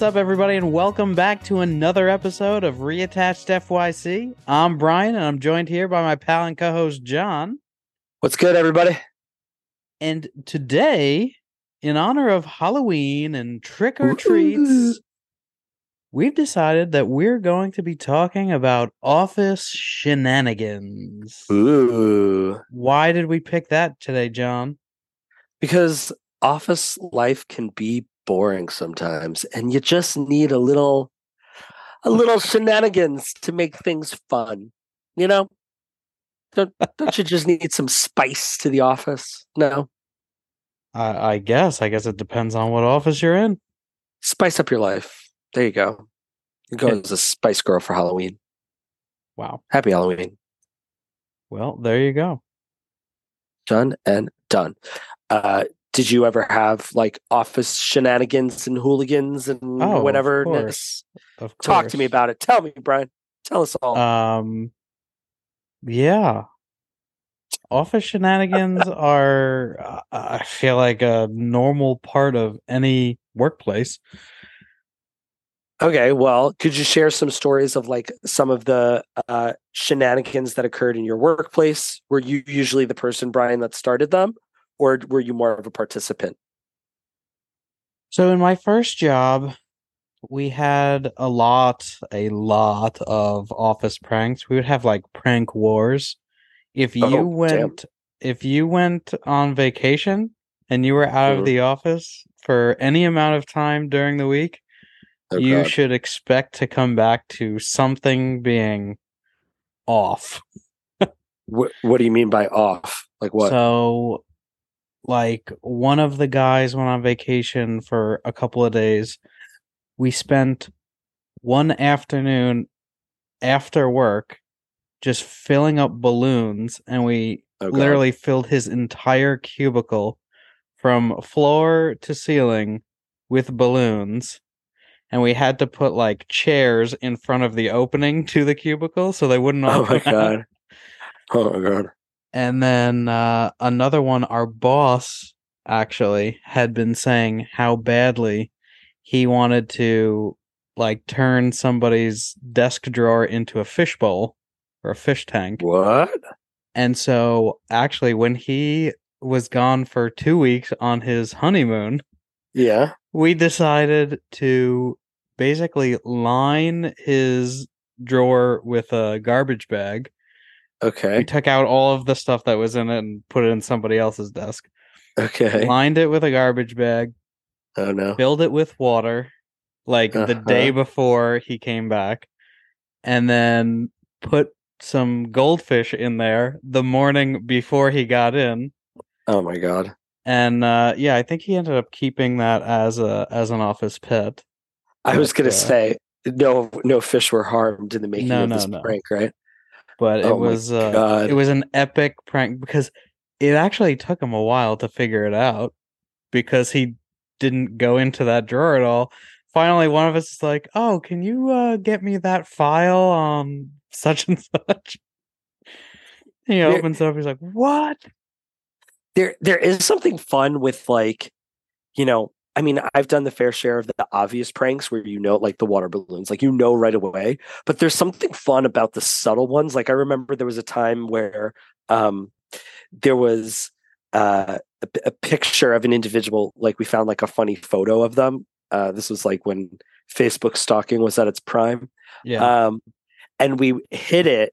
What's up, everybody, and welcome back to another episode of Reattached FYC. I'm Brian, and I'm joined here by my pal and co host, Jon. What's good, everybody? And today, in honor of Halloween and trick or treats, we've decided that we're going to be talking about office shenanigans. Ooh. Why did we pick that today, Jon? Because office life can be boring sometimes and you just need a little a little shenanigans to make things fun. You know? Don't don't you just need some spice to the office? No. I, I guess. I guess it depends on what office you're in. Spice up your life. There you go. You go Yeah. as a spice girl for Halloween. Wow. Happy Halloween. Well, there you go. Done and done. Uh did you ever have like office shenanigans and hooligans and Oh, of whatever? Talk to me about it. Tell me, Brian. Tell us all. Um, yeah. Office shenanigans are, uh, I feel like, a normal part of any workplace. okay, well, could you share some stories of like some of the uh, shenanigans that occurred in your workplace? Were you usually the person, Brian, that started them, or were you more of a participant? So, in my first job, we had a lot, a lot of office pranks. We would have like prank wars. If you Oh, damn. went, if you went on vacation and you were out of mm-hmm. the office for any amount of time during the week, Oh, you God. should expect to come back to something being off. What, what do you mean by off? Like what? So, like, one of the guys went on vacation for a couple of days. We spent one afternoon after work just filling up balloons, and we God. literally filled his entire cubicle from floor to ceiling with balloons. And we had to put like chairs in front of the opening to the cubicle so they wouldn't Oh my out. god. Oh my god. And then uh, another one, our boss actually had been saying how badly he wanted to like turn somebody's desk drawer into a fishbowl or a fish tank. What? And so, actually, when he was gone for two weeks on his honeymoon, Yeah. we decided to basically line his drawer with a garbage bag. We Okay. took out all of the stuff that was in it and put it in somebody else's desk. Okay. Lined it with a garbage bag, Oh no. filled it with water, like the day Uh-huh. before he came back, and then put some goldfish in there the morning before he got in. Oh my god. And uh, yeah, I think he ended up keeping that as a as an office pet. I was gonna uh, say no no fish were harmed in the making No, of no, this no. prank, right? But it Oh was uh, it was an epic prank because it actually took him a while to figure it out because he didn't go into that drawer at all. Finally, one of us is like, "Oh, can you uh, get me that file on such and such?" He There- opens up. He's like, "What?" there there is something fun with like you know i mean i've done the fair share of the obvious pranks where you know like the water balloons like you know right away but there's something fun about the subtle ones. Like i remember there was a time where um there was uh a, a picture of an individual like we found like a funny photo of them. Uh this was like when facebook stalking was at its prime. Yeah, um, and we hid it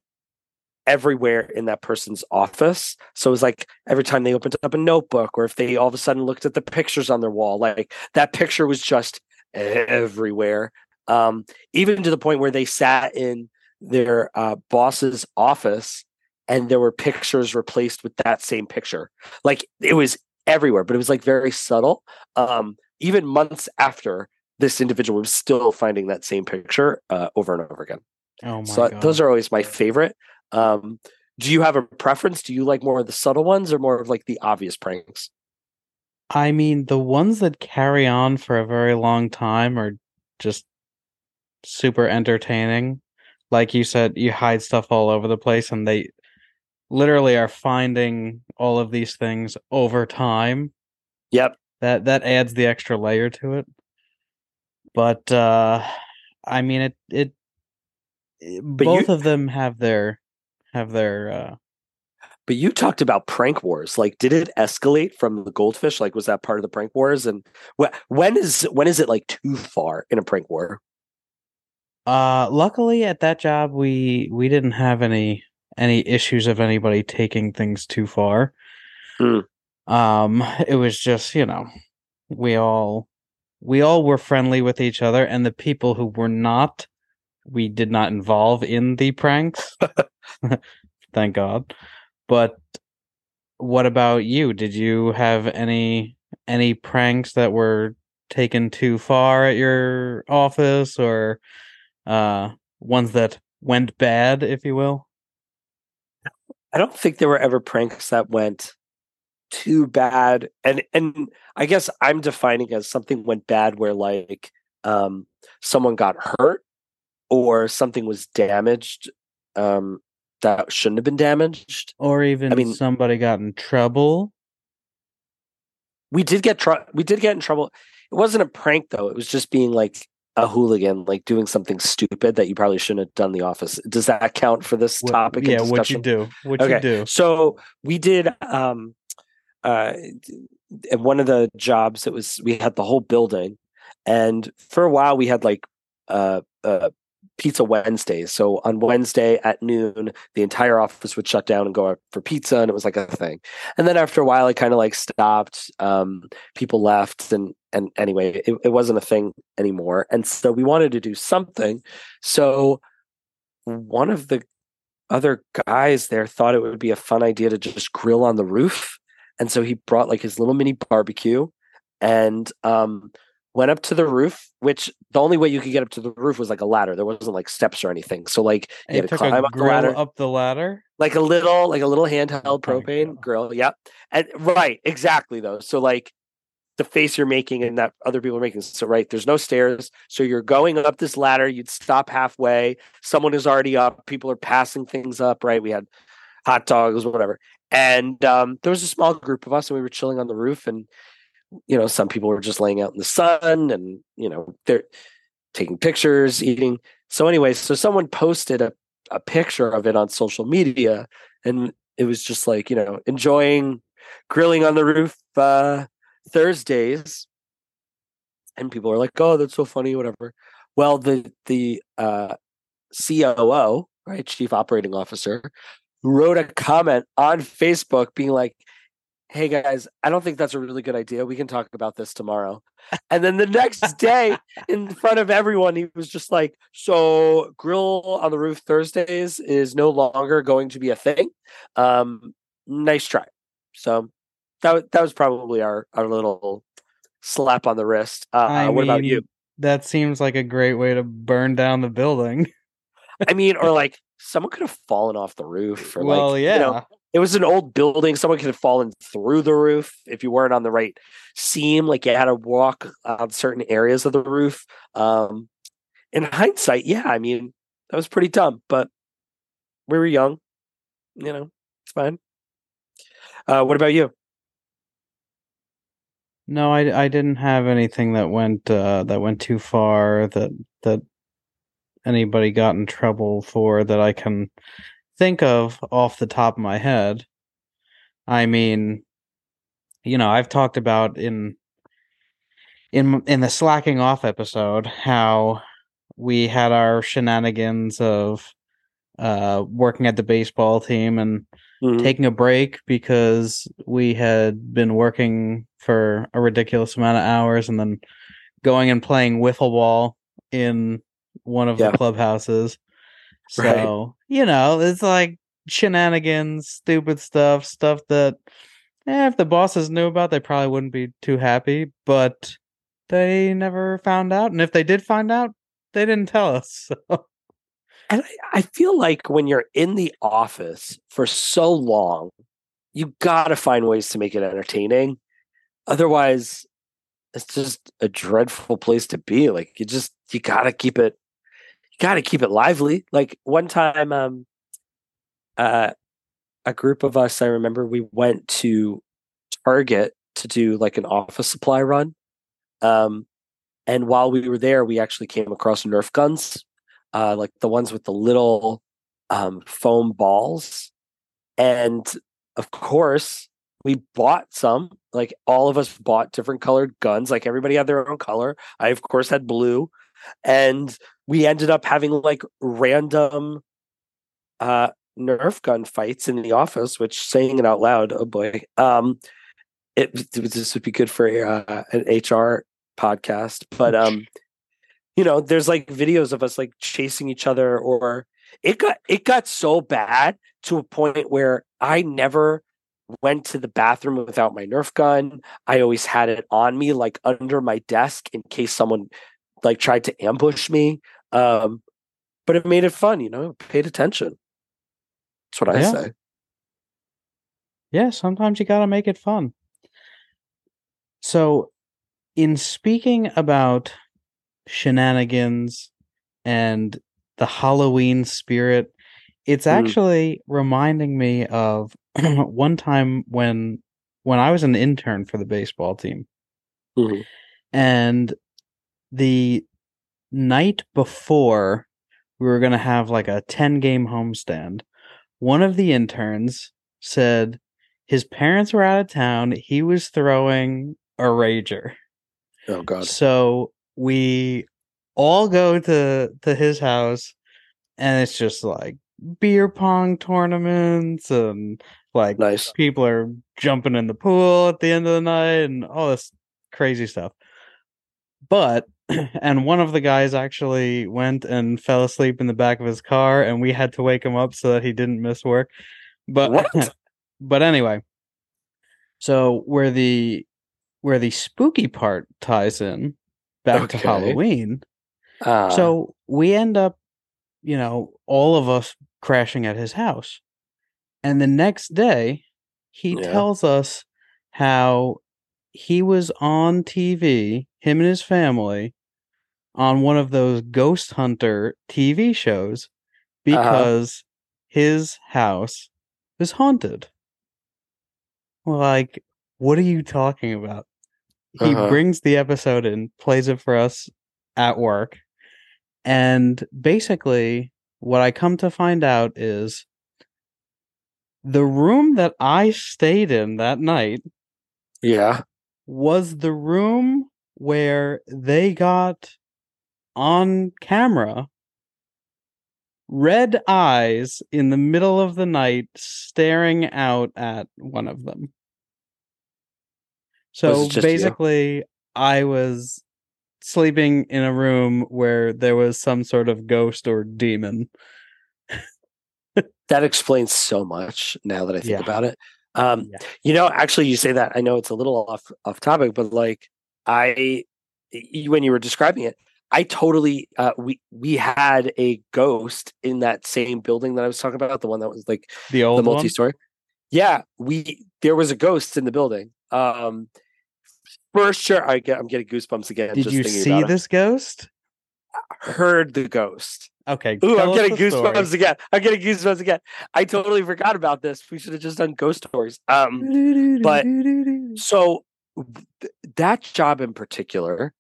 everywhere in that person's office. So it was like every time they opened up a notebook, or if they all of a sudden looked at the pictures on their wall, like that picture was just everywhere. Um, even to the point where they sat in their uh, boss's office and there were pictures replaced with that same picture. Like it was everywhere, but it was like very subtle. Um, even months after this individual was still finding that same picture uh, over and over again. oh my so god, those are always my favorite. Um, do you have a preference? Do you like more of the subtle ones or more of like the obvious pranks? I mean, the ones that carry on for a very long time are just super entertaining. Like you said, you hide stuff all over the place and they literally are finding all of these things over time. Yep. That that adds the extra layer to it. but uh I mean it it, it both you- of them have their have their uh But you talked about prank wars. Like, did it escalate from the goldfish? Like, was that part of the prank wars? And wh- when is when is it like too far in a prank war? uh luckily at that job we we didn't have any any issues of anybody taking things too far. Hmm. Um it was just, you know, we all we all were friendly with each other and the people who were not we did not involve in the pranks. Thank God. But what about you? Did you have any any pranks that were taken too far at your office or uh ones that went bad, if you will? I don't think there were ever pranks that went too bad. And and I guess I'm defining as something went bad where like um someone got hurt or something was damaged um that shouldn't have been damaged. Or even I mean- somebody got in trouble? We did get tr- we did get in trouble. It wasn't a prank though. It was just being like a hooligan, like doing something stupid that you probably shouldn't have done in the office. Does that count for this What- topic? yeah, what you do. What you do. So we did um uh at one of the jobs it was we had the whole building and for a while we had like uh uh pizza Wednesdays. So on Wednesday at noon, the entire office would shut down and go out for pizza and it was like a thing. And then after a while it kind of like stopped. Um people left and and anyway, it, it wasn't a thing anymore. And so we wanted to do something. So one of the other guys there thought it would be a fun idea to just grill on the roof. And so he brought like his little mini barbecue and um, went up to the roof, which the only way you could get up to the roof was like a ladder. There wasn't like steps or anything. So like you And had to climb a up the grill ladder. up the ladder. Like a little, like a little handheld propane grill. grill. Yep. And right, exactly though. So like the face you're making and that other people are making. So right, there's no stairs. So you're going up this ladder, you'd stop halfway. Someone is already up, people are passing things up, right? We had hot dogs, whatever. And um, there was a small group of us and we were chilling on the roof and you know, some people were just laying out in the sun and you know, they're taking pictures, eating. So anyway, so someone posted a, a picture of it on social media and it was just like, you know, enjoying grilling on the roof uh Thursdays. And people were like, "Oh, that's so funny," whatever. Well, the the uh, COO, right, Chief Operating Officer, wrote a comment on Facebook being like, "Hey guys, I don't think that's a really good idea. We can talk about this tomorrow." And then the next day, in front of everyone, he was just like, "So, grill on the roof Thursdays is no longer going to be a thing." Um, nice try. So that that was probably our our little slap on the wrist. Uh, I what about you? That seems like a great way to burn down the building. I mean, or like someone could have fallen off the roof, or well, like yeah. you know, it was an old building. Someone could have fallen through the roof if you weren't on the right seam. Like you had to walk on certain areas of the roof. Um, in hindsight, yeah, I mean that was pretty dumb, but we were young. You know, it's fine. Uh, what about you? No, I, I didn't have anything that went uh, that went too far that that anybody got in trouble for that I can think of off the top of my head. I mean, you know, I've talked about in in in the slacking off episode how we had our shenanigans of uh working at the baseball team and Mhm. taking a break because we had been working for a ridiculous amount of hours and then going and playing wiffle ball in one of Yeah. the clubhouses. So, Right. you know, it's like shenanigans, stupid stuff, stuff that eh, if the bosses knew about, they probably wouldn't be too happy, but they never found out. And if they did find out, they didn't tell us. So. And I, I feel like when you're in the office for so long, you got to find ways to make it entertaining. Otherwise, it's just a dreadful place to be. Like you just you got to keep it got to keep it lively. Like one time um uh a group of us, I remember we went to Target to do like an office supply run. Um And while we were there, we actually came across Nerf guns, uh, like the ones with the little um, foam balls. And of course, we bought some. Like all of us bought different colored guns. Like everybody had their own color. I, of course, had blue. And we ended up having like random uh, Nerf gun fights in the office, which saying it out loud, oh boy, um, it, it this would be good for uh, an HR podcast. But um, you know, there's like videos of us like chasing each other, or it got it got so bad to a point where I never went to the bathroom without my Nerf gun. I always had it on me, like under my desk, in case someone like tried to ambush me. Um, but it made it fun, you know. Paid attention. That's what I Yeah. say. Yeah, sometimes you got to make it fun. So, in speaking about shenanigans and the Halloween spirit, it's Mm. actually reminding me of one time when when I was an intern for the baseball team Mhm. and the night before we were going to have like a 10 game homestand one of the interns said his parents were out of town he was throwing a rager Oh God. so we all go to to his house and it's just like beer pong tournaments and like Nice. people are jumping in the pool at the end of the night and all this crazy stuff. But and one of the guys actually went and fell asleep in the back of his car and we had to wake him up so that he didn't miss work. But What? but anyway. So where the where the spooky part ties in back to Halloween. Uh, So we end up, you know, all of us crashing at his house. And the next day, he Yeah. tells us how he was on TV, him and his family, on one of those ghost hunter TV shows Uh-huh. because his house is haunted. Like, what are you talking about? He Uh-huh. brings the episode in, plays it for us at work. And basically, what I come to find out is the room that I stayed in that night yeah. was the room where they got on camera red eyes in the middle of the night staring out at one of them. So just you? basically, I was sleeping in a room where there was some sort of ghost or demon. That explains so much now that I think Yeah. about it. Um, Yeah. You know, actually, you say that. I know it's a little off off topic, but like I, when you were describing it, I totally uh, we we had a ghost in that same building that I was talking about, the one that was like The the old one. multi-story. Yeah, we there was a ghost in the building. Um, for sure, I get I'm getting goosebumps again. Did just you see about it. this ghost? Heard the ghost. Okay. Ooh, I'm getting the story. goosebumps again. I'm getting goosebumps again. I totally forgot about this. We should have just done ghost stories. Um, but- so th- that job in particular,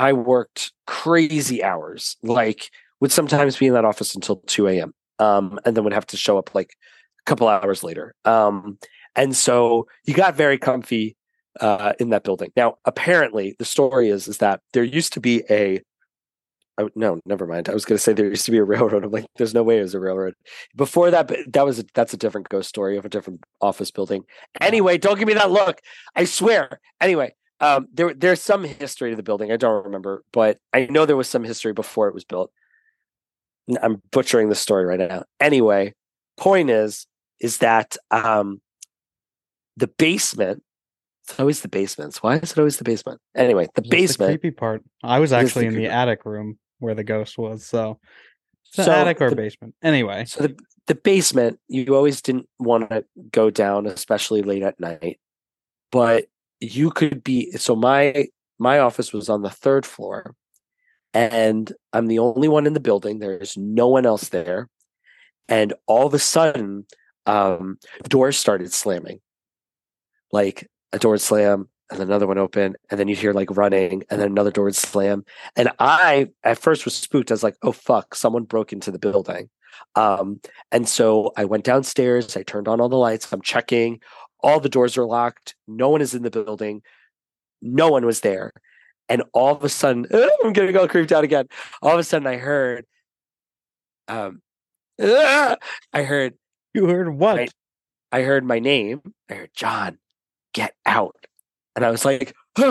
I worked crazy hours. Like would sometimes be in that office until 2 a.m. Um, and then would have to show up like a couple hours later. Um, and so you got very comfy uh, in that building. Now, apparently, the story is is that there used to be a oh, no, never mind. I was going to say there used to be a railroad. I'm like, there's no way it was a railroad. Before that, but that was a, that's a different ghost story of a different office building. Anyway, don't give me that look. I swear. Anyway, um, there there's some history to the building. I don't remember, but I know there was some history before it was built. I'm butchering the story right now. Anyway, point is is that um, the basement. It's always the basements. Why is it always the basement? Anyway, the Just the basement. creepy part. I was It is the actually in the attic room where the ghost was. So, So attic or the- basement. Anyway, So the the basement, you always didn't want to go down, especially late at night. But you could be so my my office was on the third floor, and I'm the only one in the building. There's no one else there, and all of a sudden, um, doors started slamming. Like a door would slam, and another one open, and then you'd hear like running, and then another door would slam. And I at first was spooked. I was like, "Oh fuck, someone broke into the building." Um, and so I went downstairs. I turned on all the lights. I'm checking. All the doors are locked. No one is in the building. No one was there. And all of a sudden, I'm getting all creeped out again. All of a sudden, I heard, um, I heard, You heard what? Right. I heard my name. I heard Jon, get out. And I was like,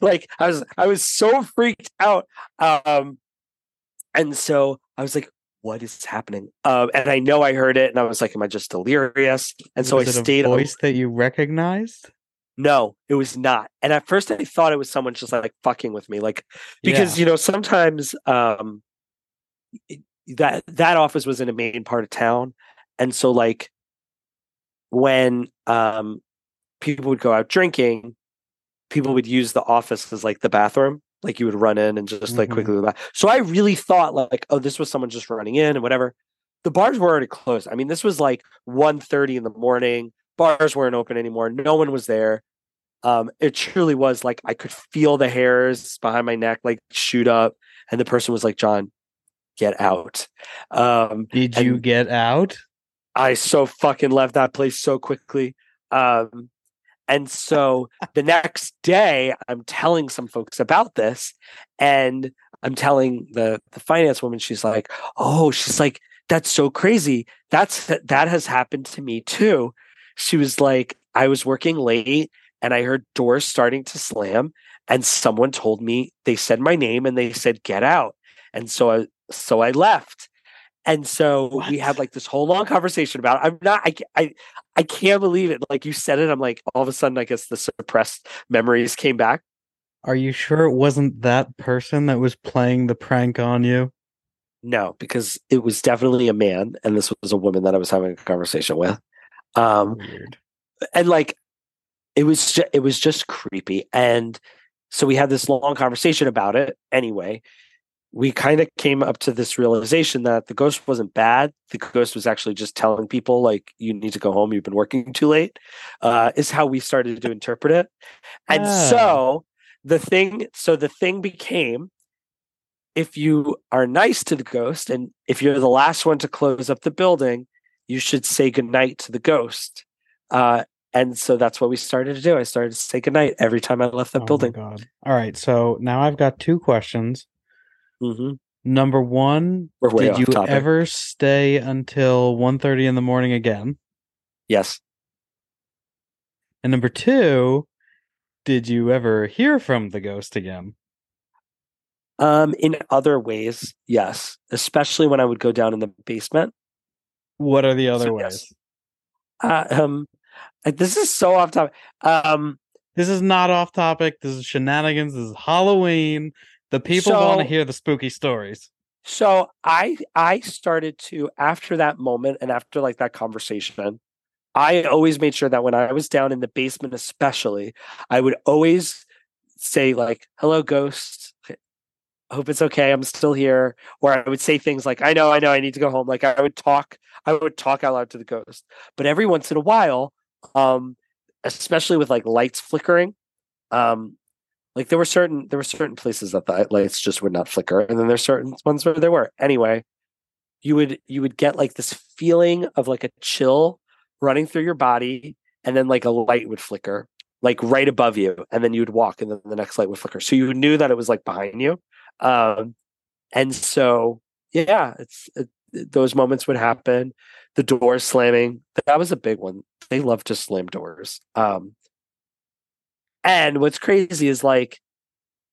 like I was, I was so freaked out. Um, and so I was like, what is happening? Um, and I know I heard it, and I was like, am I just delirious? And so Was I stayed. a a- voice that you recognized. no, it was not. And at first I thought it was someone just like fucking with me. Like because you know, sometimes um it- that that office was in a main part of town. And so like when um people would go out drinking, people would use the office as like the bathroom. Like you would run in and just like Mhm. quickly back. So I really thought like, oh, this was someone just running in and whatever. The bars were already closed. I mean, this was like 1.30 in the morning. Bars weren't open anymore. No one was there. Um, it truly was like I could feel the hairs behind my neck like shoot up, and the person was like, "Jon, get out." Um, Did you get out? I so fucking left that place so quickly. Um, and so the next day, I'm telling some folks about this, and I'm telling the the finance woman. She's like, "Oh, she's like, that's so crazy. That's that has happened to me too." She was like, "I was working late, and I heard doors starting to slam, and someone told me they said my name and they said get out, and so I so I left." And so we had like this whole long conversation about it. I'm not I, I I can't believe it. Like you said it, I'm like all of a sudden I guess the suppressed memories came back. Are you sure it wasn't that person that was playing the prank on you? No, because it was definitely a man and this was a woman that I was having a conversation with. Um Weird. and like it was ju- it was just creepy and so we had this long conversation about it anyway we kind of came up to this realization that the ghost wasn't bad the ghost was actually just telling people like you need to go home you've been working too late uh is how we started to interpret it and Ah. so the thing so the thing became if you are nice to the ghost and if you're the last one to close up the building you should say goodnight to the ghost uh and so that's what we started to do. I started to say goodnight every time I left that Oh building. God. All right. So now I've got two questions. Hmm Number one, did you topic. ever stay until 1.30 in the morning again? Yes. And number two, did you ever hear from the ghost again? Um, in other ways, yes. Especially when I would go down in the basement. What are the other So, ways? yes. Uh, um, this is so off topic. Um, This is not off topic. This is shenanigans. This is Halloween. The people want to hear the spooky stories. so I I started to after that moment and after like that conversation, I always made sure that when I was down in the basement, especially, I would always say like, "Hello, ghost." Hope it's okay. I'm still here. Or I would say things like, "I know, I know, I need to go home." Like I would talk, I would talk out loud to the ghost. But every once in a while, um, especially with like lights flickering, um, like there were certain there were certain places that the lights just would not flicker, and then there's certain ones where they were. Anyway, you would you would get like this feeling of like a chill running through your body, and then like a light would flicker like right above you, and then you would walk, and then the next light would flicker. So you knew that it was like behind you, um, and so yeah, it's it, those moments would happen. The doors slamming that was a big one. They love to slam doors. Um, and what's crazy is like,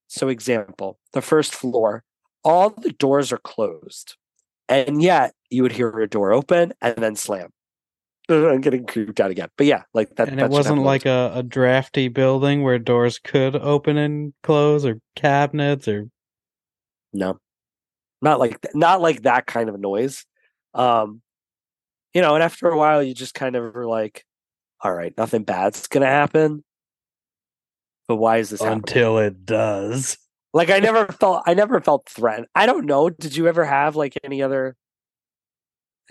so example, the first floor, all the doors are closed, and yet you would hear a door open and then slam. I'm getting creeped out again, but yeah, like that. and that it wasn't happen all the like a, a drafty building where doors could open and close or cabinets or No, not like th- not like that kind of noise. Um, you know, and after a while, you just kind of are like, "All right, nothing bad's gonna happen." But why is this happening? until it does. Like I never felt, I never felt threatened. I don't know. Did you ever have like any other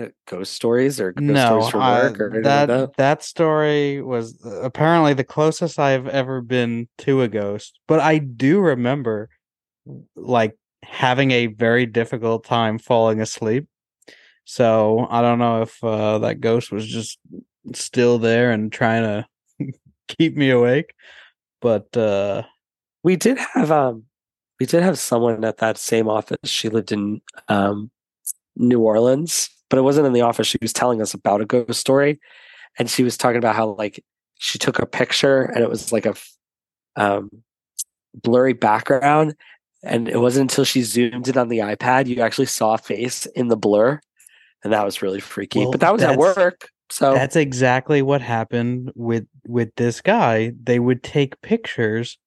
Uh, Ghost stories or ghost no, stories from I- work or that that? that story was uh, apparently the closest I've ever been to a ghost. But I do remember like having a very difficult time falling asleep. So I don't know if uh, that ghost was just still there and trying to keep me awake. But uh, We did have um we did have someone at that same office. She lived in um New Orleans, but it wasn't in the office. She was telling us about a ghost story and she was talking about how like she took a picture and it was like a um blurry background and it wasn't until she zoomed in on the iPad you actually saw a face in the blur and that was really freaky. Well, but that was at work. So That's exactly what happened with with this guy. They would take pictures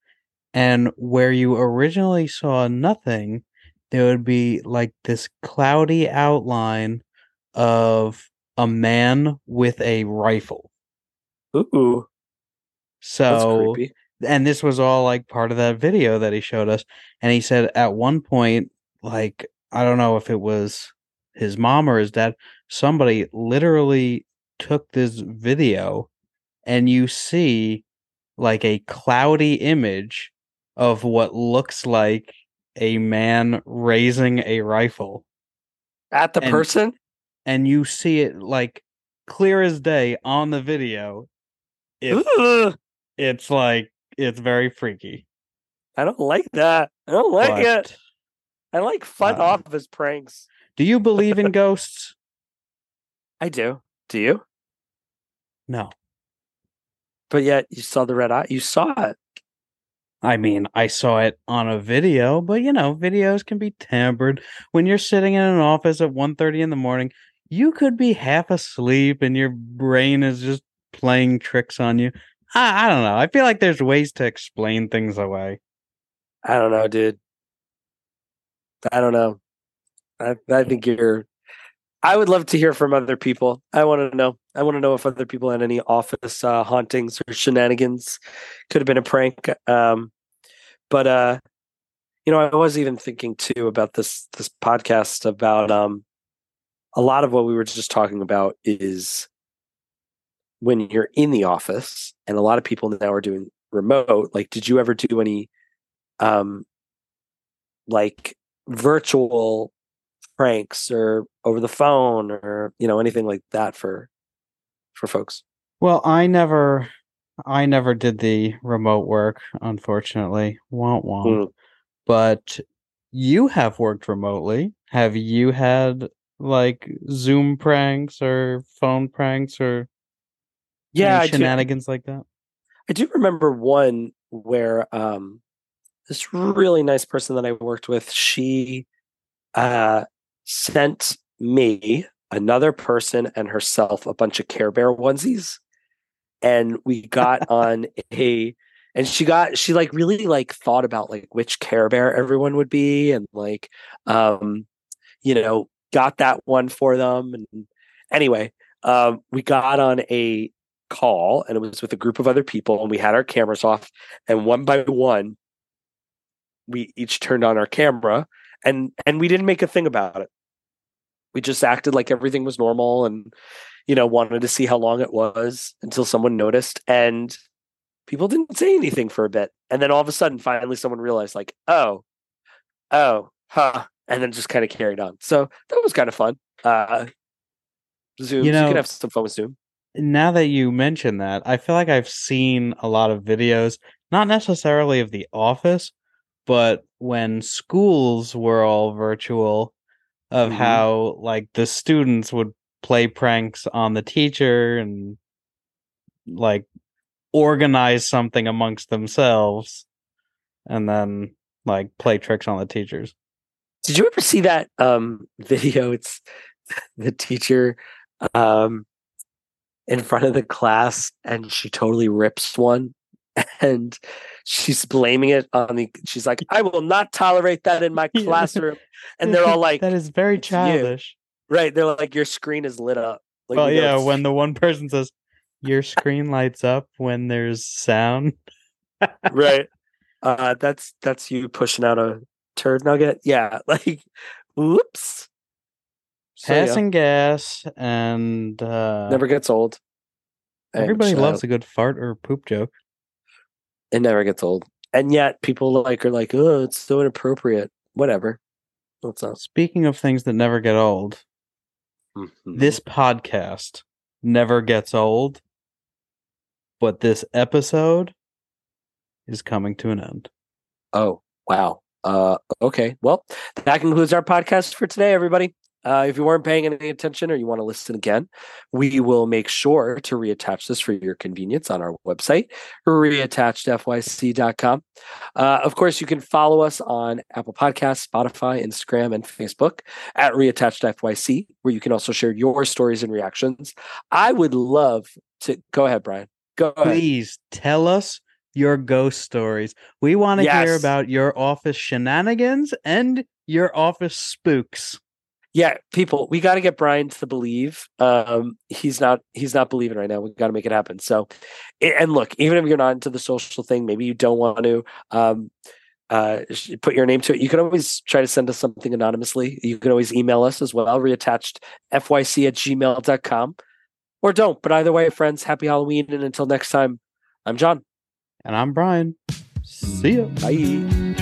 and where you originally saw nothing, there would be like this cloudy outline of a man with a rifle. ooh, So and this was all like part of that video that he showed us and he said at one point like i don't know if it was his mom or his dad somebody literally took this video and you see like a cloudy image of what looks like a man raising a rifle At the and- person? and you see it like clear as day on the video it's, it's like it's very freaky I don't like that. I don't like it. I like fun um, office pranks. do you believe in ghosts I do. Do you? no But yet you saw the red eye. You saw it. I mean, I saw it on a video, but you know, videos can be tampered. When you're sitting in an office at 1:30 in the morning, you could be half asleep and your brain is just playing tricks on you. I, I don't know. I feel like there's ways to explain things away. I don't know, dude. I don't know. I I think you're. I would love to hear from other people. I want to know. I want to know if other people had any office uh, hauntings or shenanigans. Could have been a prank. Um, but uh, you know, I was even thinking too about this this podcast about um, a lot of what we were just talking about is when you're in the office, and a lot of people now are doing remote. Like, did you ever do any um like virtual pranks or over the phone or you know anything like that for for folks Well, I never I never did the remote work, unfortunately. Womp womp. Mm. But you have worked remotely. Have you had like Zoom pranks or phone pranks or yeah I do, shenanigans like that? I do remember one where um this really nice person that i worked with she uh sent me another person and herself a bunch of care bear onesies and we got on a and she got she like really like thought about like which care bear everyone would be and like um you know got that one for them and anyway um we got on a call and it was with a group of other people and we had our cameras off and one by one we each turned on our camera and and we didn't make a thing about it we just acted like everything was normal and you know wanted to see how long it was until someone noticed and people didn't say anything for a bit and then all of a sudden finally someone realized like oh oh huh and then just kind of carried on. So that was kind of fun. Uh zoom you, know- can have some fun with zoom. Now that you mention that, I feel like I've seen a lot of videos, not necessarily of the office, but when schools were all virtual, of Mhm. how like the students would play pranks on the teacher and like organize something amongst themselves and then like play tricks on the teachers. Did you ever see that um video? It's the teacher um in front of the class and she totally rips one and she's blaming it on the she's like, I will not tolerate that in my classroom. And they're all like that is very "It's you." childish. right, they're like, Your screen is lit up. Like, well, know yeah, when the one person says your screen lights up when there's sound. right. Uh that's that's you pushing out a turd nugget. Yeah, like whoops. So, yeah, passing gas and uh never gets old. Everybody loves a good fart or poop joke. It never gets old, and yet people like are like, oh, it's so inappropriate. Whatever. What's up? Speaking of things that never get old, Mhm. this podcast never gets old, but this episode is coming to an end. Oh, wow. Uh, okay. Well, that concludes our podcast for today, everybody. Uh, if you weren't paying any attention or you want to listen again, we will make sure to reattach this for your convenience on our website, reattachedfyc.com. Uh, of course, you can follow us on Apple Podcasts, Spotify, Instagram, and Facebook at reattachedfyc, where you can also share your stories and reactions. I would love to go ahead, Brian. Go ahead. Please tell us your ghost stories. We want to hear about your office shenanigans and your office spooks. Yeah people we got to get brian to believe um he's not he's not believing right now we got to make it happen. So and look even if you're not into the social thing maybe you don't want to um uh put your name to it. You can always try to send us something anonymously. You can always email us as well reattached fyc at gmail.com or don't but either way friends happy halloween and until next time i'm Jon. And I'm Brian. See ya. bye